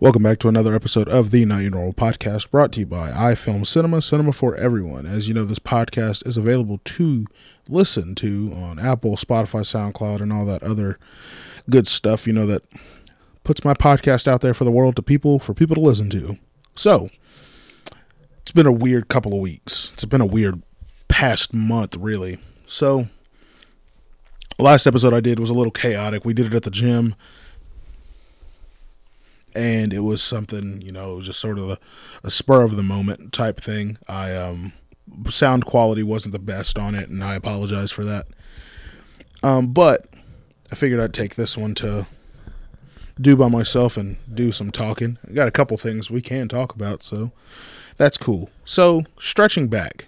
Welcome back to another episode of the Not Your Normal Podcast, brought to you by iFilm Cinema, cinema for everyone. As you know, this podcast is available to listen to on Apple, Spotify, SoundCloud, and all that other good stuff. You know that puts my podcast out there for the world to people for people to listen to. So it's been a weird couple of weeks. It's been a weird past month, really. So last episode I did was a little chaotic. We did it at the gym and it was something you know just sort of a, a, spur of the moment type thing. I um sound quality wasn't the best on it and i apologize for that. Um but i figured i'd take this one to do by myself and do some talking. I got a couple things we can talk about so that's cool. So stretching back.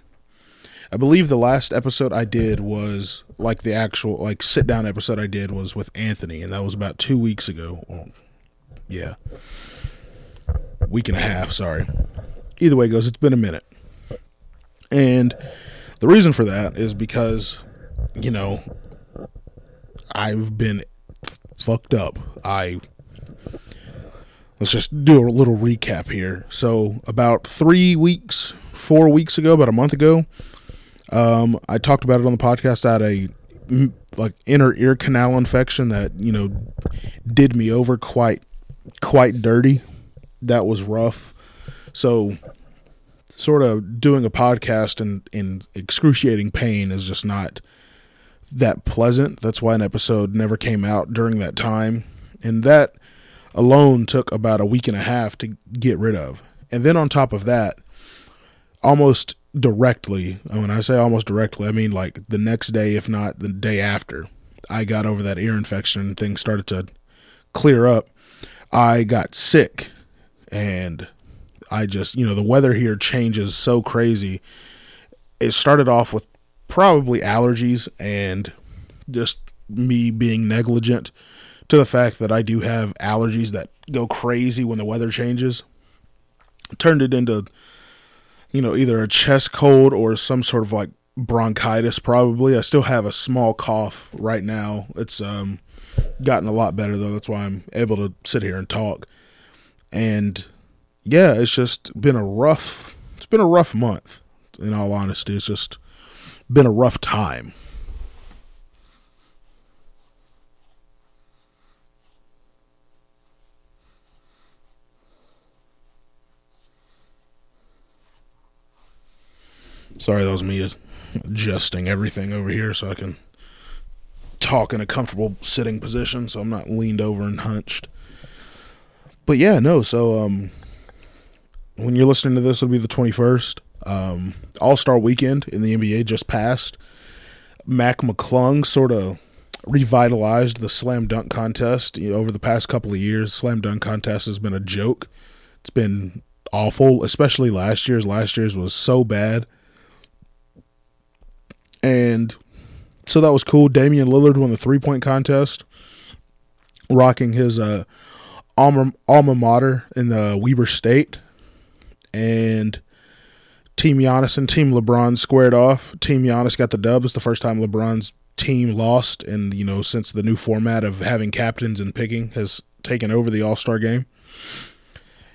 I believe the last episode i did was like the actual like sit down episode i did was with anthony and that was about two weeks ago. Well, yeah, week and a half. Sorry. Either way goes, it's been a minute, and the reason for that is because you know I've been fucked up. I let's just do a little recap here. So about three weeks, four weeks ago, about a month ago, um, I talked about it on the podcast. I had a like inner ear canal infection that you know did me over quite quite dirty. That was rough. So, sort of doing a podcast in, in excruciating pain is just not that pleasant. That's why an episode never came out during that time. And that alone took about a week and a half to get rid of. And then on top of that, almost directly, when I say almost directly, I mean like the next day, if not the day after, I got over that ear infection and things started to clear up. I got sick and I just, you know, the weather here changes so crazy. It started off with probably allergies and just me being negligent to the fact that I do have allergies that go crazy when the weather changes. turned it into, you know, either a chest cold or some sort of like bronchitis, probably. I still have a small cough right now. It's, um, gotten a lot better though. That's why I'm able to sit here and talk. And yeah, it's just been a rough it's been a rough month in all honesty. It's just been a rough time. Sorry, that was me adjusting everything over here so I can talk in a comfortable sitting position, so I'm not leaned over and hunched. But yeah, no. So um, when you're listening to this, it'll be the 21st. Um, All Star Weekend in the NBA just passed. Mac McClung sort of revitalized the slam dunk contest over the past couple of years. Slam dunk contest has been a joke. It's been awful, especially last year's. Last year's was so bad. And so that was cool. Damian Lillard won the three point contest, rocking his uh, alma, alma mater in the Weber State. And Team Giannis and Team LeBron squared off. Team Giannis got the dub. It's the first time LeBron's team lost, and you know since the new format of having captains and picking has taken over the All Star game.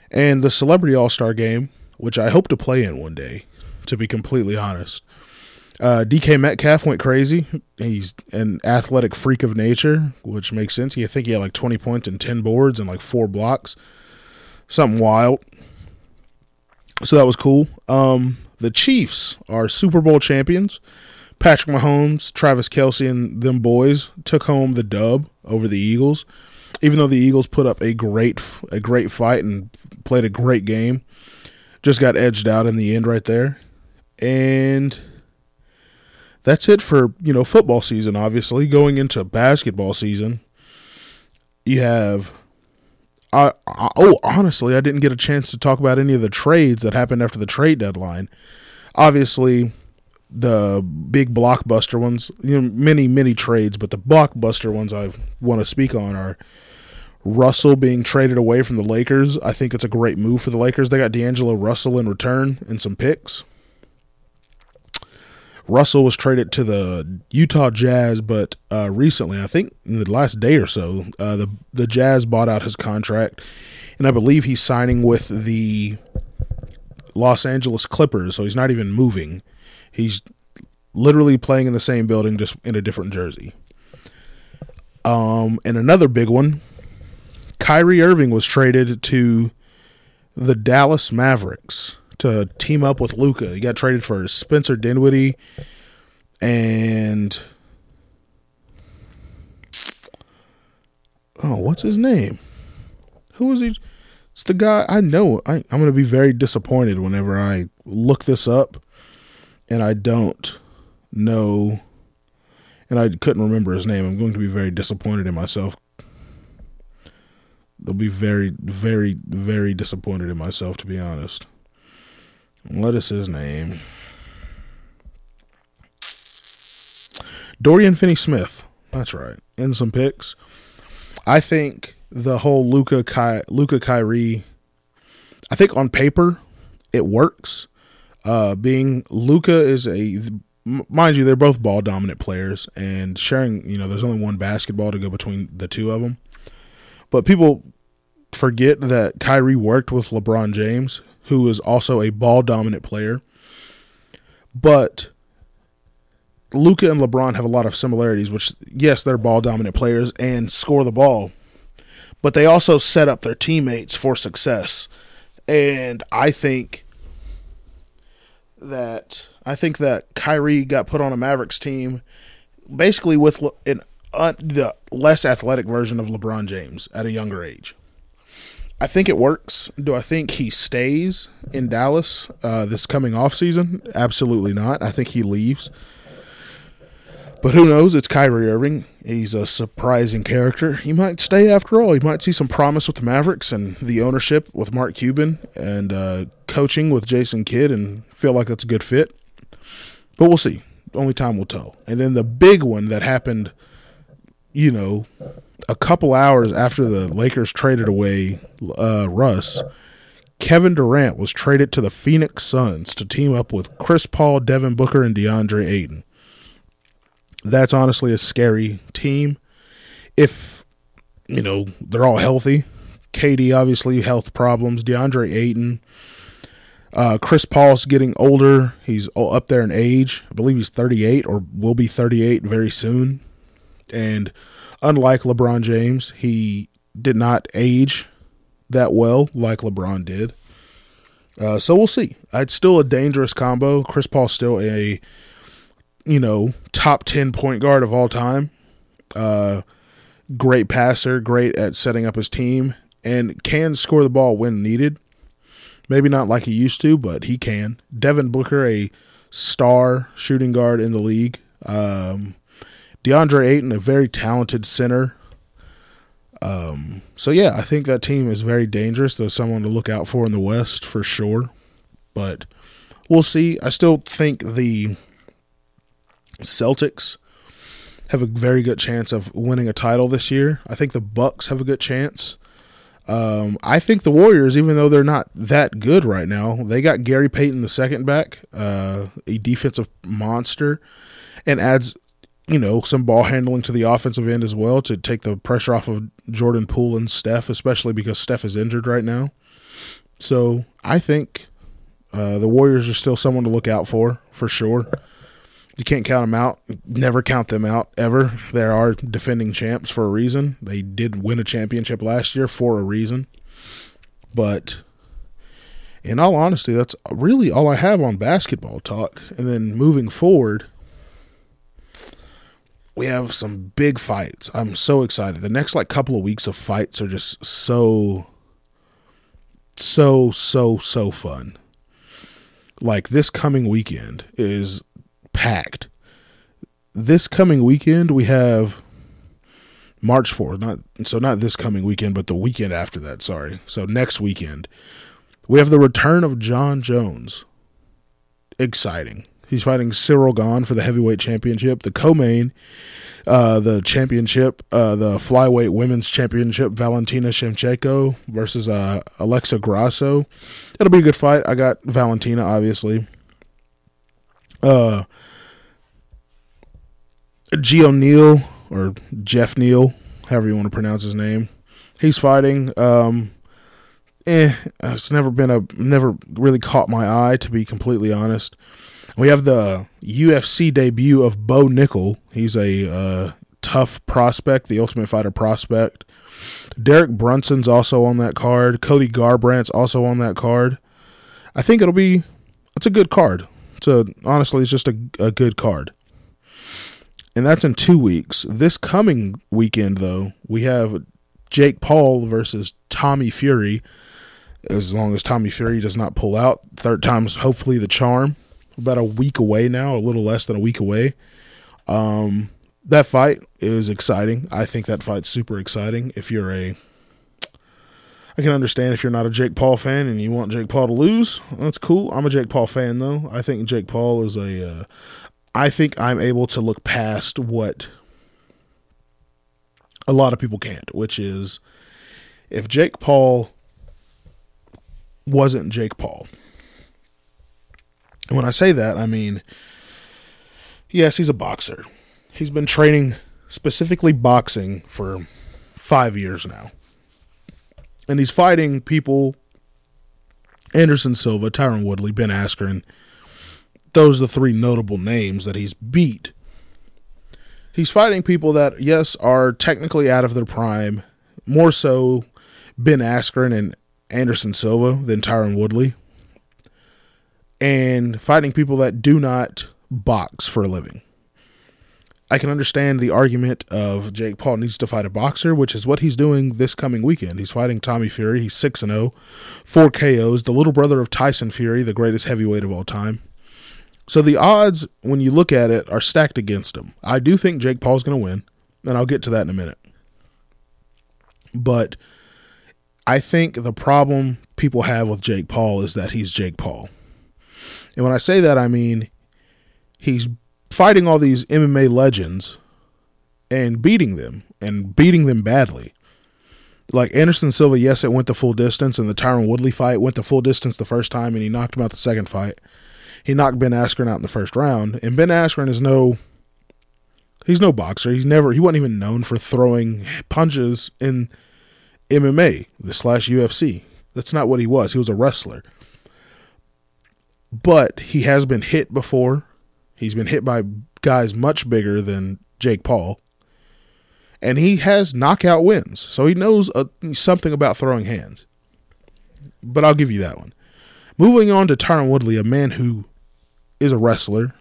And the Celebrity All Star game, which I hope to play in one day, to be completely honest. Uh, DK Metcalf went crazy. He's an athletic freak of nature, which makes sense. He, I think he had like 20 points and 10 boards and like four blocks. Something wild. So that was cool. Um, the Chiefs are Super Bowl champions. Patrick Mahomes, Travis Kelce, and them boys took home the dub over the Eagles. Even though the Eagles put up a great a great fight and played a great game, just got edged out in the end right there. And that's it for you know football season. Obviously, going into basketball season, you have. I, I, oh, honestly, I didn't get a chance to talk about any of the trades that happened after the trade deadline. Obviously, the big blockbuster ones, you know, many many trades, but the blockbuster ones I want to speak on are Russell being traded away from the Lakers. I think it's a great move for the Lakers. They got D'Angelo Russell in return and some picks. Russell was traded to the Utah Jazz, but uh, recently, I think in the last day or so, uh, the the Jazz bought out his contract, and I believe he's signing with the Los Angeles Clippers, so he's not even moving. He's literally playing in the same building, just in a different jersey. Um, and another big one, Kyrie Irving was traded to the Dallas Mavericks to team up with Luka. He got traded for Spencer Dinwiddie and oh, what's his name? Who is he? It's the guy I know. I, I'm going to be very disappointed whenever I look this up and I don't know, and I couldn't remember his name. I'm going to be very disappointed in myself. They'll be very, very, very disappointed in myself, to be honest. What is his name? Dorian Finney Smith. That's right. In some picks. I think the whole Luka Ky- Luka Kyrie. I think on paper it works. Uh, being Luka is a mind you, they're both ball dominant players, and sharing. You know, there's only one basketball to go between the two of them. But people forget that Kyrie worked with LeBron James, who is also a ball dominant player. But Luka and LeBron have a lot of similarities, which yes, they're ball dominant players and score the ball, but they also set up their teammates for success. And I think that I think that Kyrie got put on a Mavericks team basically with an uh, the less athletic version of LeBron James at a younger age. I think it works. Do I think he stays in Dallas uh, this coming off season? Absolutely not. I think he leaves. But who knows? It's Kyrie Irving. He's a surprising character. He might stay after all. He might see some promise with the Mavericks and the ownership with Mark Cuban and uh, coaching with Jason Kidd and feel like that's a good fit. But we'll see. Only time will tell. And then the big one that happened, you know, a couple hours after the Lakers traded away uh, Russ, Kevin Durant was traded to the Phoenix Suns to team up with Chris Paul, Devin Booker, and DeAndre Ayton that's honestly a scary team. If you know they're all healthy, KD obviously health problems. DeAndre Ayton, uh, Chris Paul's getting older. He's up there in age. I believe he's 38 or will be 38 very soon. And unlike LeBron James, he did not age that well like LeBron did. Uh, so we'll see. It's still a dangerous combo. Chris Paul's still a you know, top 10 point guard of all time. Uh, great passer, great at setting up his team, and can score the ball when needed. Maybe not like he used to, but he can. Devin Booker, a star shooting guard in the league. Um, DeAndre Ayton, a very talented center. Um, so yeah, I think that team is very dangerous. There's someone to look out for in the West for sure. But we'll see. I still think the Celtics have a very good chance of winning a title this year. I think the Bucks have a good chance. Um, I think the Warriors, even though they're not that good right now, they got Gary Payton the second back, uh, a defensive monster, and adds you know some ball handling to the offensive end as well to take the pressure off of Jordan Poole and Steph, especially because Steph is injured right now. So I think uh, the Warriors are still someone to look out for for sure. You can't count them out. Never count them out ever. They are defending champs for a reason. They did win a championship last year for a reason. But in all honesty, that's really all I have on basketball talk. And then moving forward, we have some big fights. I'm so excited. The next like couple of weeks of fights are just so so so so fun. Like this coming weekend is packed. This coming weekend we have March 4th, not so not this coming weekend, but the weekend after that, sorry. So next weekend. We have the return of Jon Jones. Exciting. He's fighting Ciryl Gane for the heavyweight championship. The co-main, uh, the championship, uh, the flyweight women's championship, Valentina Shevchenko versus uh, Alexa Grasso. It'll be a good fight. I got Valentina, obviously. Uh, Geo Neal or Jeff Neal, however you want to pronounce his name. He's fighting. Um, eh, it's never been a never really caught my eye to be completely honest. We have the UFC debut of Bo Nickal. He's a uh, tough prospect, the Ultimate Fighter prospect. Derek Brunson's also on that card. Cody Garbrandt's also on that card. I think it'll be it's a good card. It's a honestly, it's just a, a good card. And that's in two weeks. This coming weekend, though, we have Jake Paul versus Tommy Fury. As long as Tommy Fury does not pull out, third time's hopefully the charm. About a week away now, a little less than a week away. Um, that fight is exciting. I think that fight's super exciting. If you're a, I can understand if you're not a Jake Paul fan and you want Jake Paul to lose. That's cool. I'm a Jake Paul fan though. I think Jake Paul is a. Uh, I think I'm able to look past what a lot of people can't, which is if Jake Paul wasn't Jake Paul. And when I say that, I mean, yes, he's a boxer. He's been training specifically boxing for five years now. And he's fighting people Anderson Silva, Tyron Woodley, Ben Askren. Those are the three notable names that he's beat. He's fighting people that, yes, are technically out of their prime, more so Ben Askren and Anderson Silva than Tyron Woodley, and fighting people that do not box for a living. I can understand the argument of Jake Paul needs to fight a boxer, which is what he's doing this coming weekend. He's fighting Tommy Fury. He's 6 and 0, 4 KOs, the little brother of Tyson Fury, the greatest heavyweight of all time. So the odds, when you look at it, are stacked against him. I do think Jake Paul's going to win, and I'll get to that in a minute. But I think the problem people have with Jake Paul is that he's Jake Paul. And when I say that, I mean he's fighting all these MMA legends and beating them and beating them badly. Like Anderson Silva, yes, it went the full distance, and the Tyron Woodley fight went the full distance the first time, and he knocked him out the second fight. He knocked Ben Askren out in the first round, and Ben Askren is no, he's no boxer. He's never, he wasn't even known for throwing punches in MMA, the slash UFC. That's not what he was. He was a wrestler. But he has been hit before. He's been hit by guys much bigger than Jake Paul. And he has knockout wins. So he knows uh, something about throwing hands. But I'll give you that one. Moving on to Tyron Woodley, a man who is a wrestler,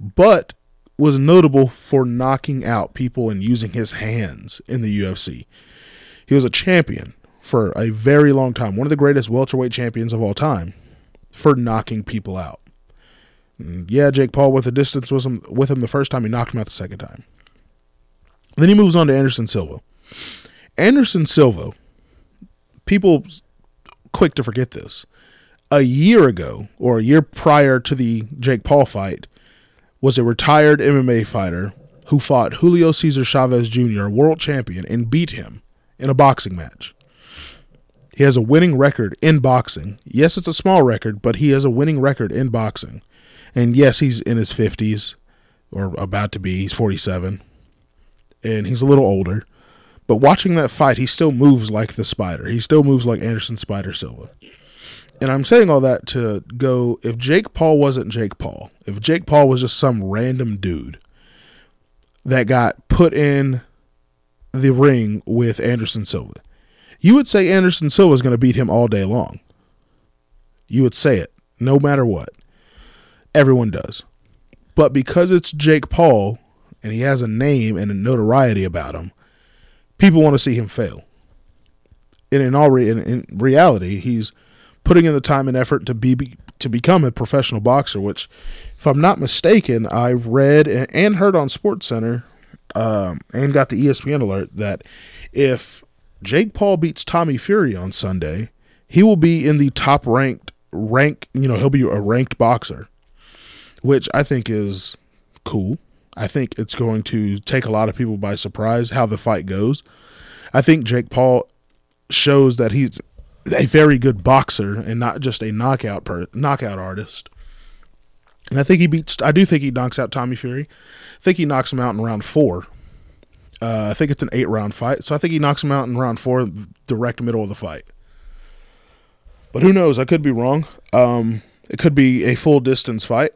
but was notable for knocking out people and using his hands in the UFC. He was a champion for a very long time, one of the greatest welterweight champions of all time, for knocking people out. And yeah, Jake Paul went the distance with him, with him the first time. He knocked him out the second time. Then he moves on to Anderson Silva. Anderson Silva, people quick to forget this. A year ago, or a year prior to the Jake Paul fight, was a retired MMA fighter who fought Julio Cesar Chavez Jr., world champion, and beat him in a boxing match. He has a winning record in boxing. Yes, it's a small record, but he has a winning record in boxing. And yes, he's in his 50s or about to be. He's 47. And he's a little older. But watching that fight, he still moves like the spider. He still moves like Anderson Spider Silva. And I'm saying all that to go if Jake Paul wasn't Jake Paul, if Jake Paul was just some random dude that got put in the ring with Anderson Silva, you would say Anderson Silva is going to beat him all day long. You would say it no matter what. Everyone does. But because it's Jake Paul and he has a name and a notoriety about him, people want to see him fail. And in all re- in, in reality, he's putting in the time and effort to be to become a professional boxer. Which, if I'm not mistaken, I read and heard on Sports Center um, and got the ESPN alert that if Jake Paul beats Tommy Fury on Sunday, he will be in the top ranked rank. You know, he'll be a ranked boxer which I think is cool. I think it's going to take a lot of people by surprise how the fight goes. I think Jake Paul shows that he's a very good boxer and not just a knockout per, knockout artist. And I think he beats. I do think he knocks out Tommy Fury. I think he knocks him out in round four. Uh, I think it's an eight round fight, so I think he knocks him out in round four, direct middle of the fight. But who knows? I could be wrong. Um, it could be a full distance fight.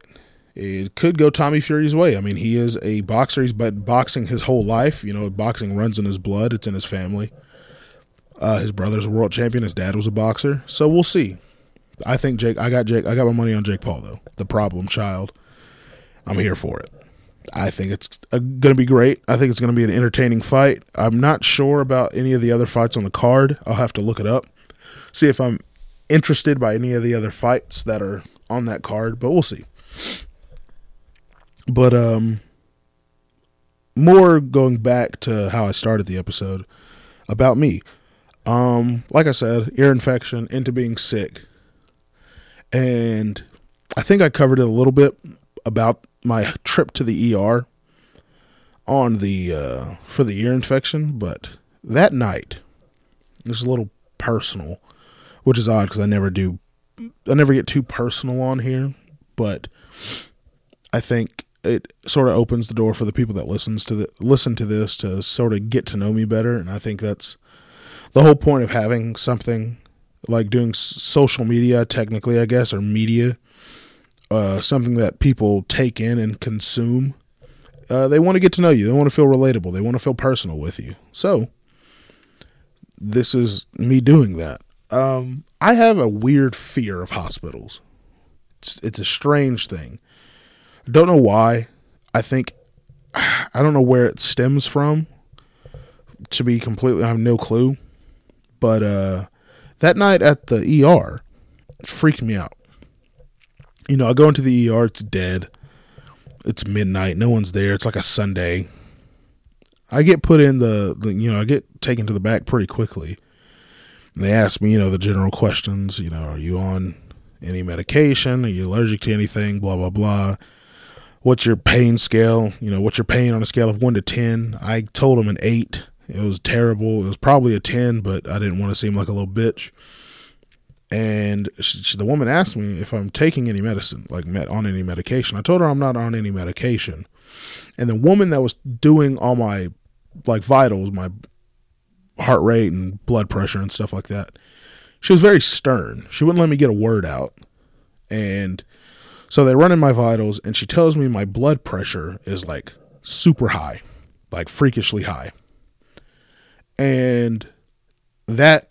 It could go Tommy Fury's way. I mean, he is a boxer. He's been boxing his whole life. You know, boxing runs in his blood. It's in his family. Uh, his brother's a world champion. His dad was a boxer. So we'll see. I think Jake. I got Jake. I got my money on Jake Paul though. The problem child. I'm here for it. I think it's going to be great. I think it's going to be an entertaining fight. I'm not sure about any of the other fights on the card. I'll have to look it up, see if I'm interested by any of the other fights that are on that card, but we'll see. But um more going back to how I started the episode about me. Um like I said, ear infection into being sick. And I think I covered it a little bit about my trip to the ER on the uh, for the ear infection, but that night was a little personal, which is odd because I never do, I never get too personal on here, but I think it sort of opens the door for the people that listens to the listen to this to sort of get to know me better, and I think that's the whole point of having something like doing social media, technically, I guess, or media uh, something that people take in and consume. Uh, they want to get to know you. They want to feel relatable. They want to feel personal with you. So, this is me doing that. Um, I have a weird fear of hospitals. It's, it's a strange thing. I don't know why. I think I don't know where it stems from. To be completely, I have no clue. But uh, that night at the ER, it freaked me out you know, I go into the ER, it's dead. It's midnight, no one's there. It's like a Sunday. I get put in the, you know, I get taken to the back pretty quickly. And they ask me, you know, the general questions, you know, are you on any medication? Are you allergic to anything? Blah, blah, blah. What's your pain scale? You know, what's your pain on a scale of one to 10? I told them an eight. It was terrible. It was probably a 10, but I didn't want to seem like a little bitch and she, the woman asked me if I'm taking any medicine, like met on any medication. I told her I'm not on any medication, and the woman that was doing all my like vitals, my heart rate and blood pressure and stuff like that, she was very stern. She wouldn't let me get a word out, and so they run in my vitals, and she tells me my blood pressure is like super high, like freakishly high, and that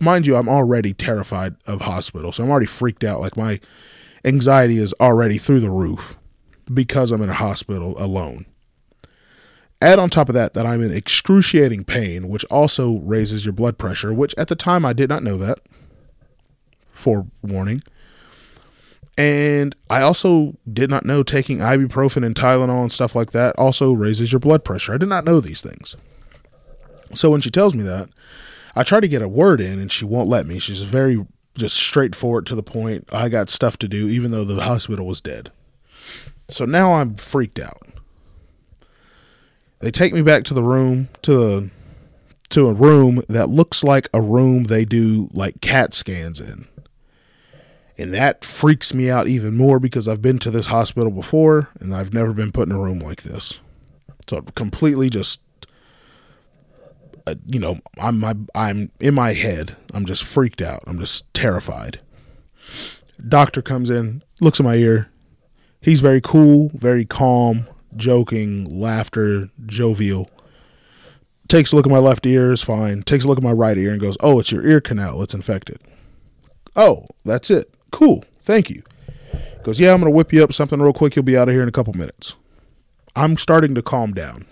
mind you, I'm already terrified of hospitals. So I'm already freaked out. Like my anxiety is already through the roof because I'm in a hospital alone. Add on top of that that I'm in excruciating pain, which also raises your blood pressure, which at the time I did not know that. For warning. And I also did not know taking ibuprofen and Tylenol and stuff like that also raises your blood pressure. I did not know these things. So when she tells me that, I try to get a word in and she won't let me. She's very just straightforward to the point. I got stuff to do, even though the hospital was dead. So now I'm freaked out. They take me back to the room to the to a room that looks like a room they do like CAT scans in. And that freaks me out even more because I've been to this hospital before and I've never been put in a room like this. So completely just uh, you know, I'm my I'm in my head. I'm just freaked out. I'm just terrified. Doctor comes in, looks at my ear. He's very cool, very calm, joking, laughter, jovial. Takes a look at my left ear, is fine. Takes a look at my right ear and goes, "Oh, it's your ear canal. It's infected." Oh, that's it. Cool. Thank you. Goes, "Yeah, I'm going to whip you up something real quick. You'll be out of here in a couple minutes." I'm starting to calm down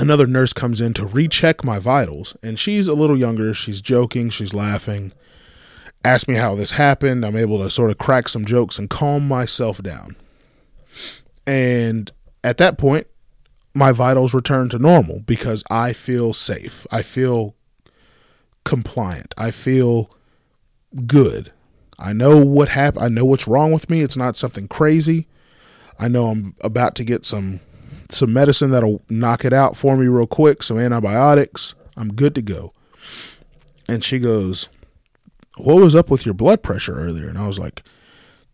another nurse comes in to recheck my vitals and she's a little younger. She's joking. She's laughing. Ask me how this happened. I'm able to sort of crack some jokes and calm myself down. And at that point my vitals return to normal because i feel safe. I feel compliant. I feel good. I know what happened i know what's wrong with me. It's not something crazy. I know i'm about to get some some medicine that'll knock it out for me real quick, some antibiotics. I'm good to go. And she goes, What was up with your blood pressure earlier? And I was like,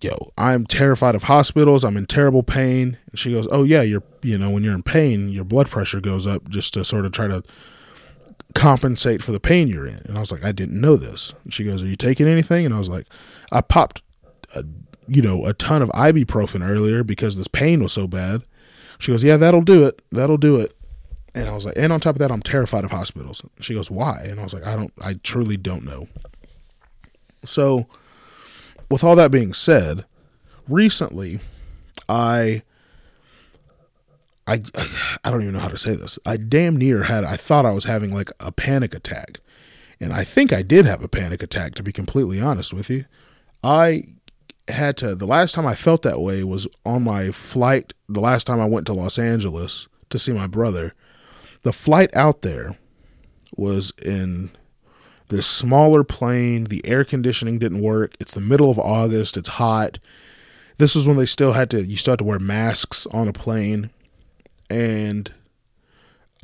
Yo, I'm terrified of hospitals. I'm in terrible pain. And she goes, Oh, yeah, you're, you know, when you're in pain, your blood pressure goes up just to sort of try to compensate for the pain you're in. And I was like, I didn't know this. And she goes, Are you taking anything? And I was like, I popped, a, you know, a ton of ibuprofen earlier because this pain was so bad. She goes, Yeah, that'll do it. That'll do it. And I was like, and on top of that, I'm terrified of hospitals. She goes, Why? And I was like, I don't, I truly don't know. So, with all that being said, recently, I I I don't even know how to say this. I damn near had I thought I was having like a panic attack. And I think I did have a panic attack to be completely honest with you. I had to the last time I felt that way was on my flight the last time I went to Los Angeles to see my brother. The flight out there was in this smaller plane. The air conditioning didn't work. It's the middle of August. It's hot. This was when they still had to you still had to wear masks on a plane and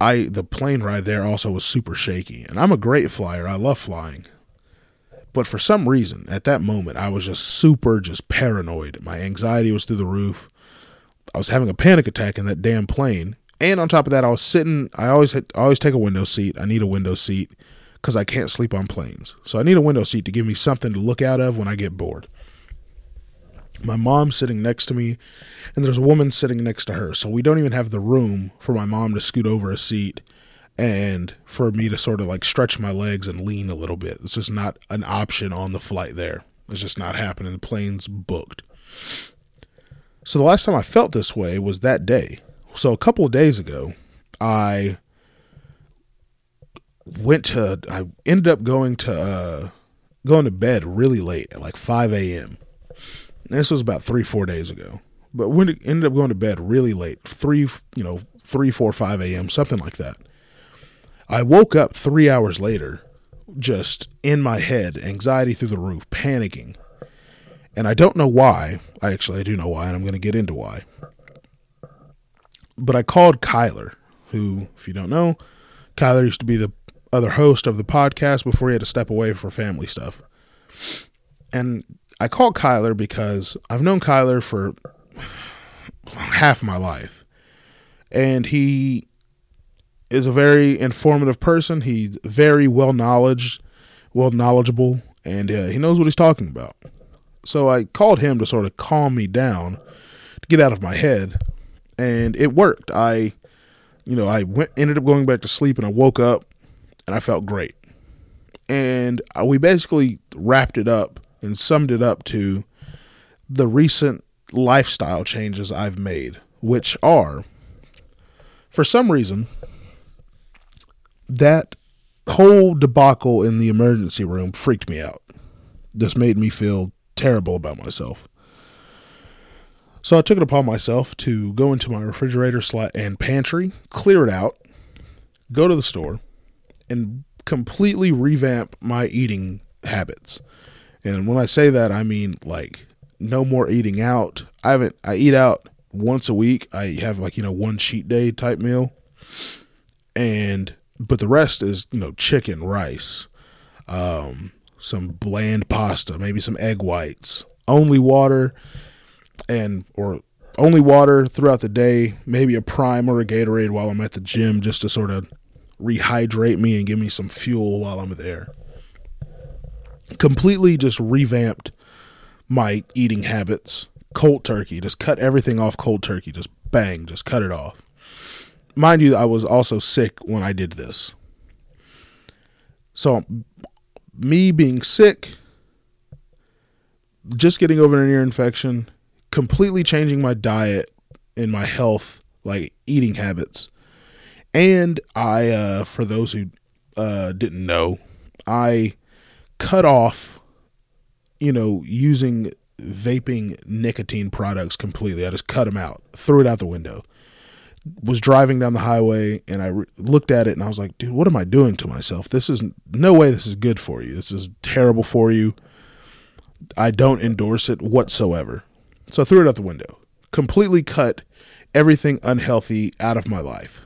I the plane ride there also was super shaky. And I'm a great flyer. I love flying. But for some reason, at that moment, I was just super just paranoid. My anxiety was through the roof. I was having a panic attack in that damn plane. And on top of that, I was sitting. I always I always take a window seat. I need a window seat because I can't sleep on planes. So I need a window seat to give me something to look out of when I get bored my mom's sitting next to me and there's a woman sitting next to her so we don't even have the room for my mom to scoot over a seat and for me to sort of like stretch my legs and lean a little bit it's just not an option on the flight there it's just not happening the plane's booked so the last time i felt this way was that day so a couple of days ago i went to i ended up going to uh going to bed really late at like 5 a.m this was about three, four days ago. But we ended up going to bed really late, three, you know, three, four, five a.m., something like that. I woke up three hours later, just in my head, anxiety through the roof, panicking. And I don't know why. I actually I do know why, and I'm going to get into why. But I called Kyler, who, if you don't know, Kyler used to be the other host of the podcast before he had to step away for family stuff. And I called Kyler because I've known Kyler for half my life. And he is a very informative person. He's very well knowledge, well knowledgeable, and uh, he knows what he's talking about. So I called him to sort of calm me down, to get out of my head, and it worked. I, you know, I went ended up going back to sleep, and I woke up, and I felt great. And uh, we basically wrapped it up and summed it up to the recent lifestyle changes I've made, which are, for some reason, that whole debacle in the emergency room freaked me out. This made me feel terrible about myself. So I took it upon myself to go into my refrigerator slot and pantry, clear it out, go to the store, and completely revamp my eating habits. And when I say that, I mean like no more eating out. I haven't. I eat out once a week. I have like you know one cheat day type meal, and but the rest is you know chicken, rice, um, some bland pasta, maybe some egg whites, only water, and or only water throughout the day. Maybe a prime or a Gatorade while I'm at the gym, just to sort of rehydrate me and give me some fuel while I'm there completely just revamped my eating habits. Cold turkey, just cut everything off cold turkey, just bang, just cut it off. Mind you, I was also sick when I did this. So, me being sick, just getting over an ear infection, completely changing my diet and my health, like eating habits. And I, uh, for those who uh, didn't know, I cut off, you know, using vaping nicotine products completely. I just cut them out, threw it out the window. Was driving down the highway and I re- looked at it and I was like, dude, what am I doing to myself? This is no way this is good for you. This is terrible for you. I don't endorse it whatsoever. So I threw it out the window. Completely cut everything unhealthy out of my life.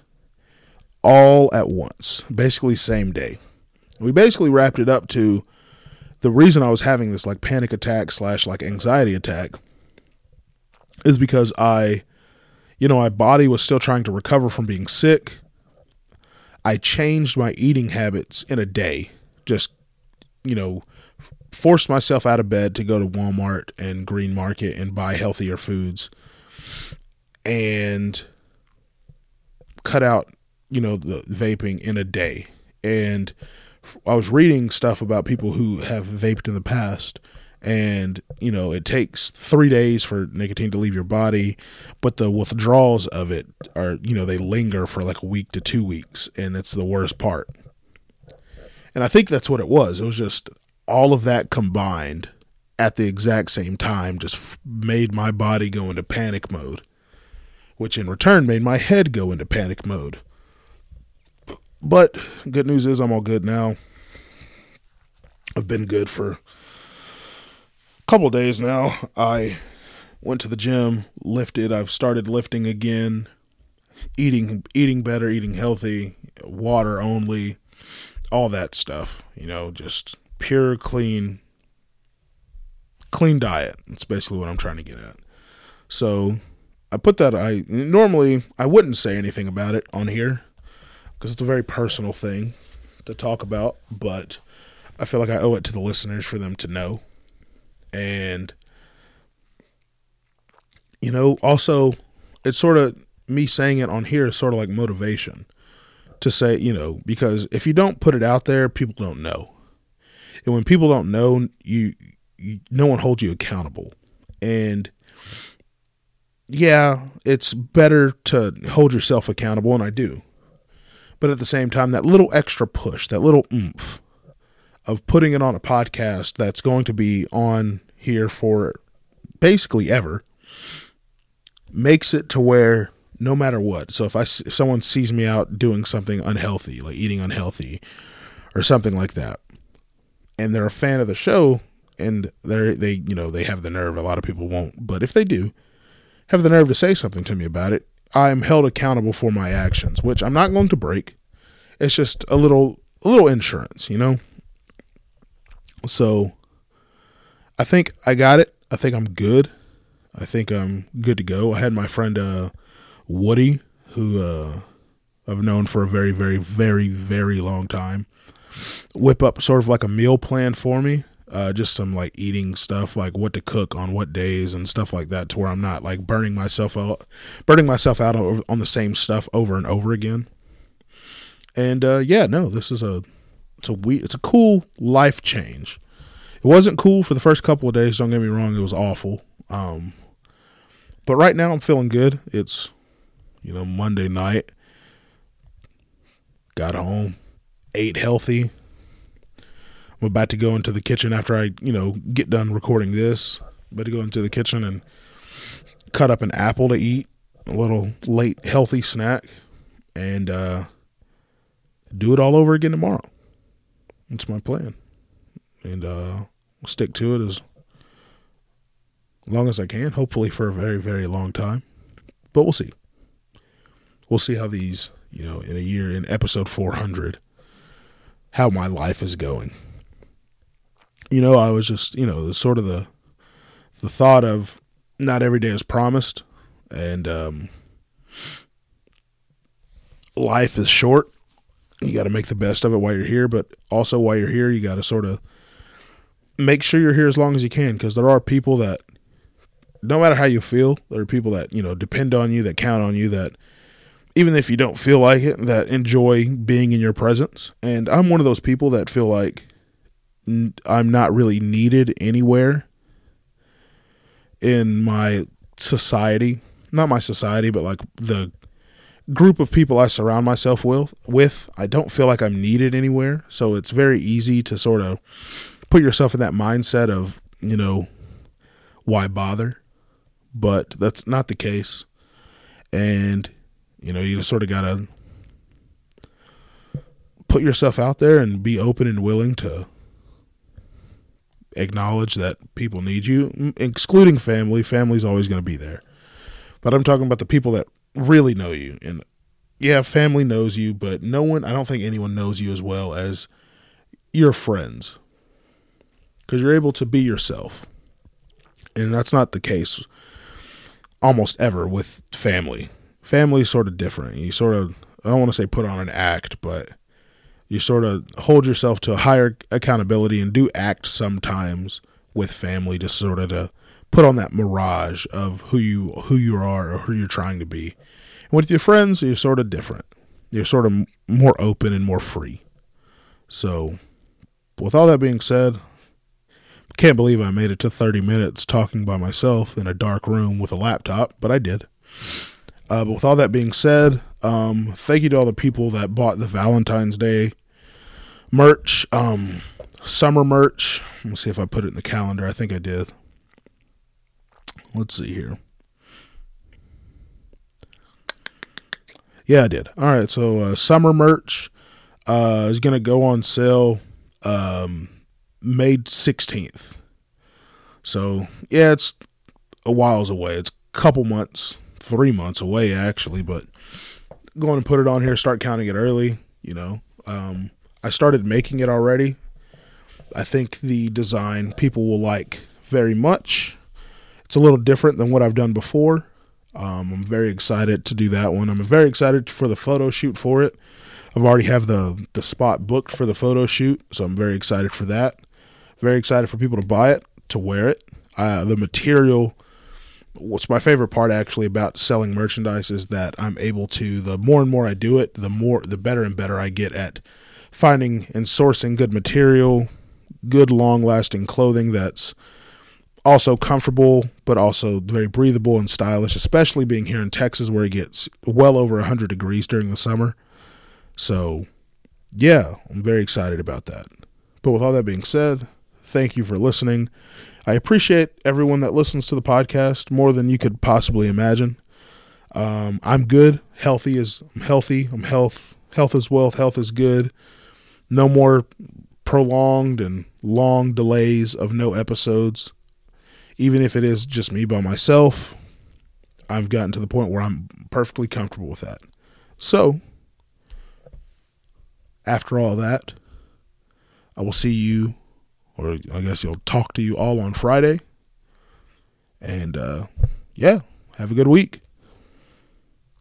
All at once, basically same day. We basically wrapped it up to the reason I was having this like panic attack slash like anxiety attack is because I, you know, my body was still trying to recover from being sick. I changed my eating habits in a day. Just, you know, forced myself out of bed to go to Walmart and Green Market and buy healthier foods and cut out, you know, the vaping in a day. And I was reading stuff about people who have vaped in the past and you know it takes three days for nicotine to leave your body but the withdrawals of it are you know they linger for like a week to two weeks and it's the worst part. And i think that's what it was. It was just all of that combined at the exact same time just f- made my body go into panic mode which in return made my head go into panic mode. But good news is i'm all good now. I've been good for couple days now. I went to the gym, lifted. I've started lifting again, eating eating better, eating healthy, water only, all that stuff. You know, just pure clean clean diet. That's basically what I'm trying to get at. So, I put that I normally I wouldn't say anything about it on here because it's a very personal thing to talk about, but I feel like I owe it to the listeners for them to know and you know also it's sort of me saying it on here is sort of like motivation to say you know because if you don't put it out there people don't know. And when people don't know you, you no one holds you accountable. And yeah it's better to hold yourself accountable and i do. But at the same time that little extra push that little oomph of putting it on a podcast that's going to be on here for basically ever makes it to where no matter what. So if I if someone sees me out doing something unhealthy, like eating unhealthy or something like that, and they're a fan of the show and they're they you know they have the nerve a lot of people won't, but if they do have the nerve to say something to me about it, I'm held accountable for my actions, which I'm not going to break. It's just a little a little insurance, you know? So I think I got it. I think I'm good. I think I'm good to go. I had my friend uh, Woody, who uh, I've known for a very, very, very, very long time, whip up sort of like a meal plan for me. Uh, just some like eating stuff, like what to cook on what days and stuff like that, to where I'm not like burning myself out, burning myself out on the same stuff over and over again. And uh, yeah, no, this is a it's a we it's a cool life change it wasn't cool for the first couple of days. Don't get me wrong; it was awful. Um, but right now, I'm feeling good. It's you know Monday night. Got home, ate healthy. I'm about to go into the kitchen after I you know get done recording this. About to go into the kitchen and cut up an apple to eat, a little late healthy snack, and uh, do it all over again tomorrow. That's my plan. And uh, stick to it as long as I can, hopefully for a very, very long time. But we'll see. We'll see how these, you know, in a year, in episode 400, how my life is going. You know, I was just, you know, the sort of the the thought of not every day is promised and um life is short. You got to make the best of it while you're here, but also while you're here, you got to sort of make sure you're here as long as you can because there are people that no matter how you feel there are people that you know depend on you that count on you that even if you don't feel like it that enjoy being in your presence. And i'm one of those people that feel like i'm not really needed anywhere in my society. Not my society but like the group of people i surround myself with with i don't feel like i'm needed anywhere. So it's very easy to sort of put yourself in that mindset of, you know, why bother? But that's not the case. And, you know, you just sort of got to put yourself out there and be open and willing to acknowledge that people need you, excluding family. Family's always going to be there. But I'm talking about the people that really know you. And yeah, family knows you, but no one, I don't think anyone knows you as well as your friends because you're able to be yourself. And that's not the case almost ever with family. Family is sort of different. You sort of I don't want to say put on an act, but you sort of hold yourself to a higher accountability and do act sometimes with family to sort of to put on that mirage of who you who you are or who you're trying to be. And with your friends, you're sort of different. You're sort of more open and more free. So, with all that being said, can't believe I made it to 30 minutes talking by myself in a dark room with a laptop, but I did. Uh, but with all that being said, um, thank you to all the people that bought the Valentine's Day merch, um, summer merch. Let me see if I put it in the calendar. I think I did. Let's see here. Yeah, I did. All right, so uh, summer merch uh, is going to go on sale um, May 16th. So, yeah, it's a whiles away. It's a couple months, three months away, actually, but going to put it on here, start counting it early, you know. Um, I started making it already. I think the design people will like very much. It's a little different than what I've done before. Um, I'm very excited to do that one. I'm very excited for the photo shoot for it. I've already have the the spot booked for the photo shoot, so I'm very excited for that. Very excited for people to buy it, to wear it. Uh, the material. What's my favorite part actually about selling merchandise is that I'm able to. The more and more I do it, the more the better and better I get at finding and sourcing good material, good long lasting clothing that's also comfortable, but also very breathable and stylish, especially being here in Texas where it gets well over 100 degrees during the summer. So, yeah, I'm very excited about that. But with all that being said, thank you for listening. I appreciate everyone that listens to the podcast more than you could possibly imagine. Um, I'm good. Healthy is I'm healthy. I'm health. Health is wealth. Health is good. No more prolonged and long delays of no episodes even if it is just me by myself, I've gotten to the point where I'm perfectly comfortable with that. So, after all that, I will see you, or I guess he'll talk to you all on Friday. And uh, yeah, have a good week.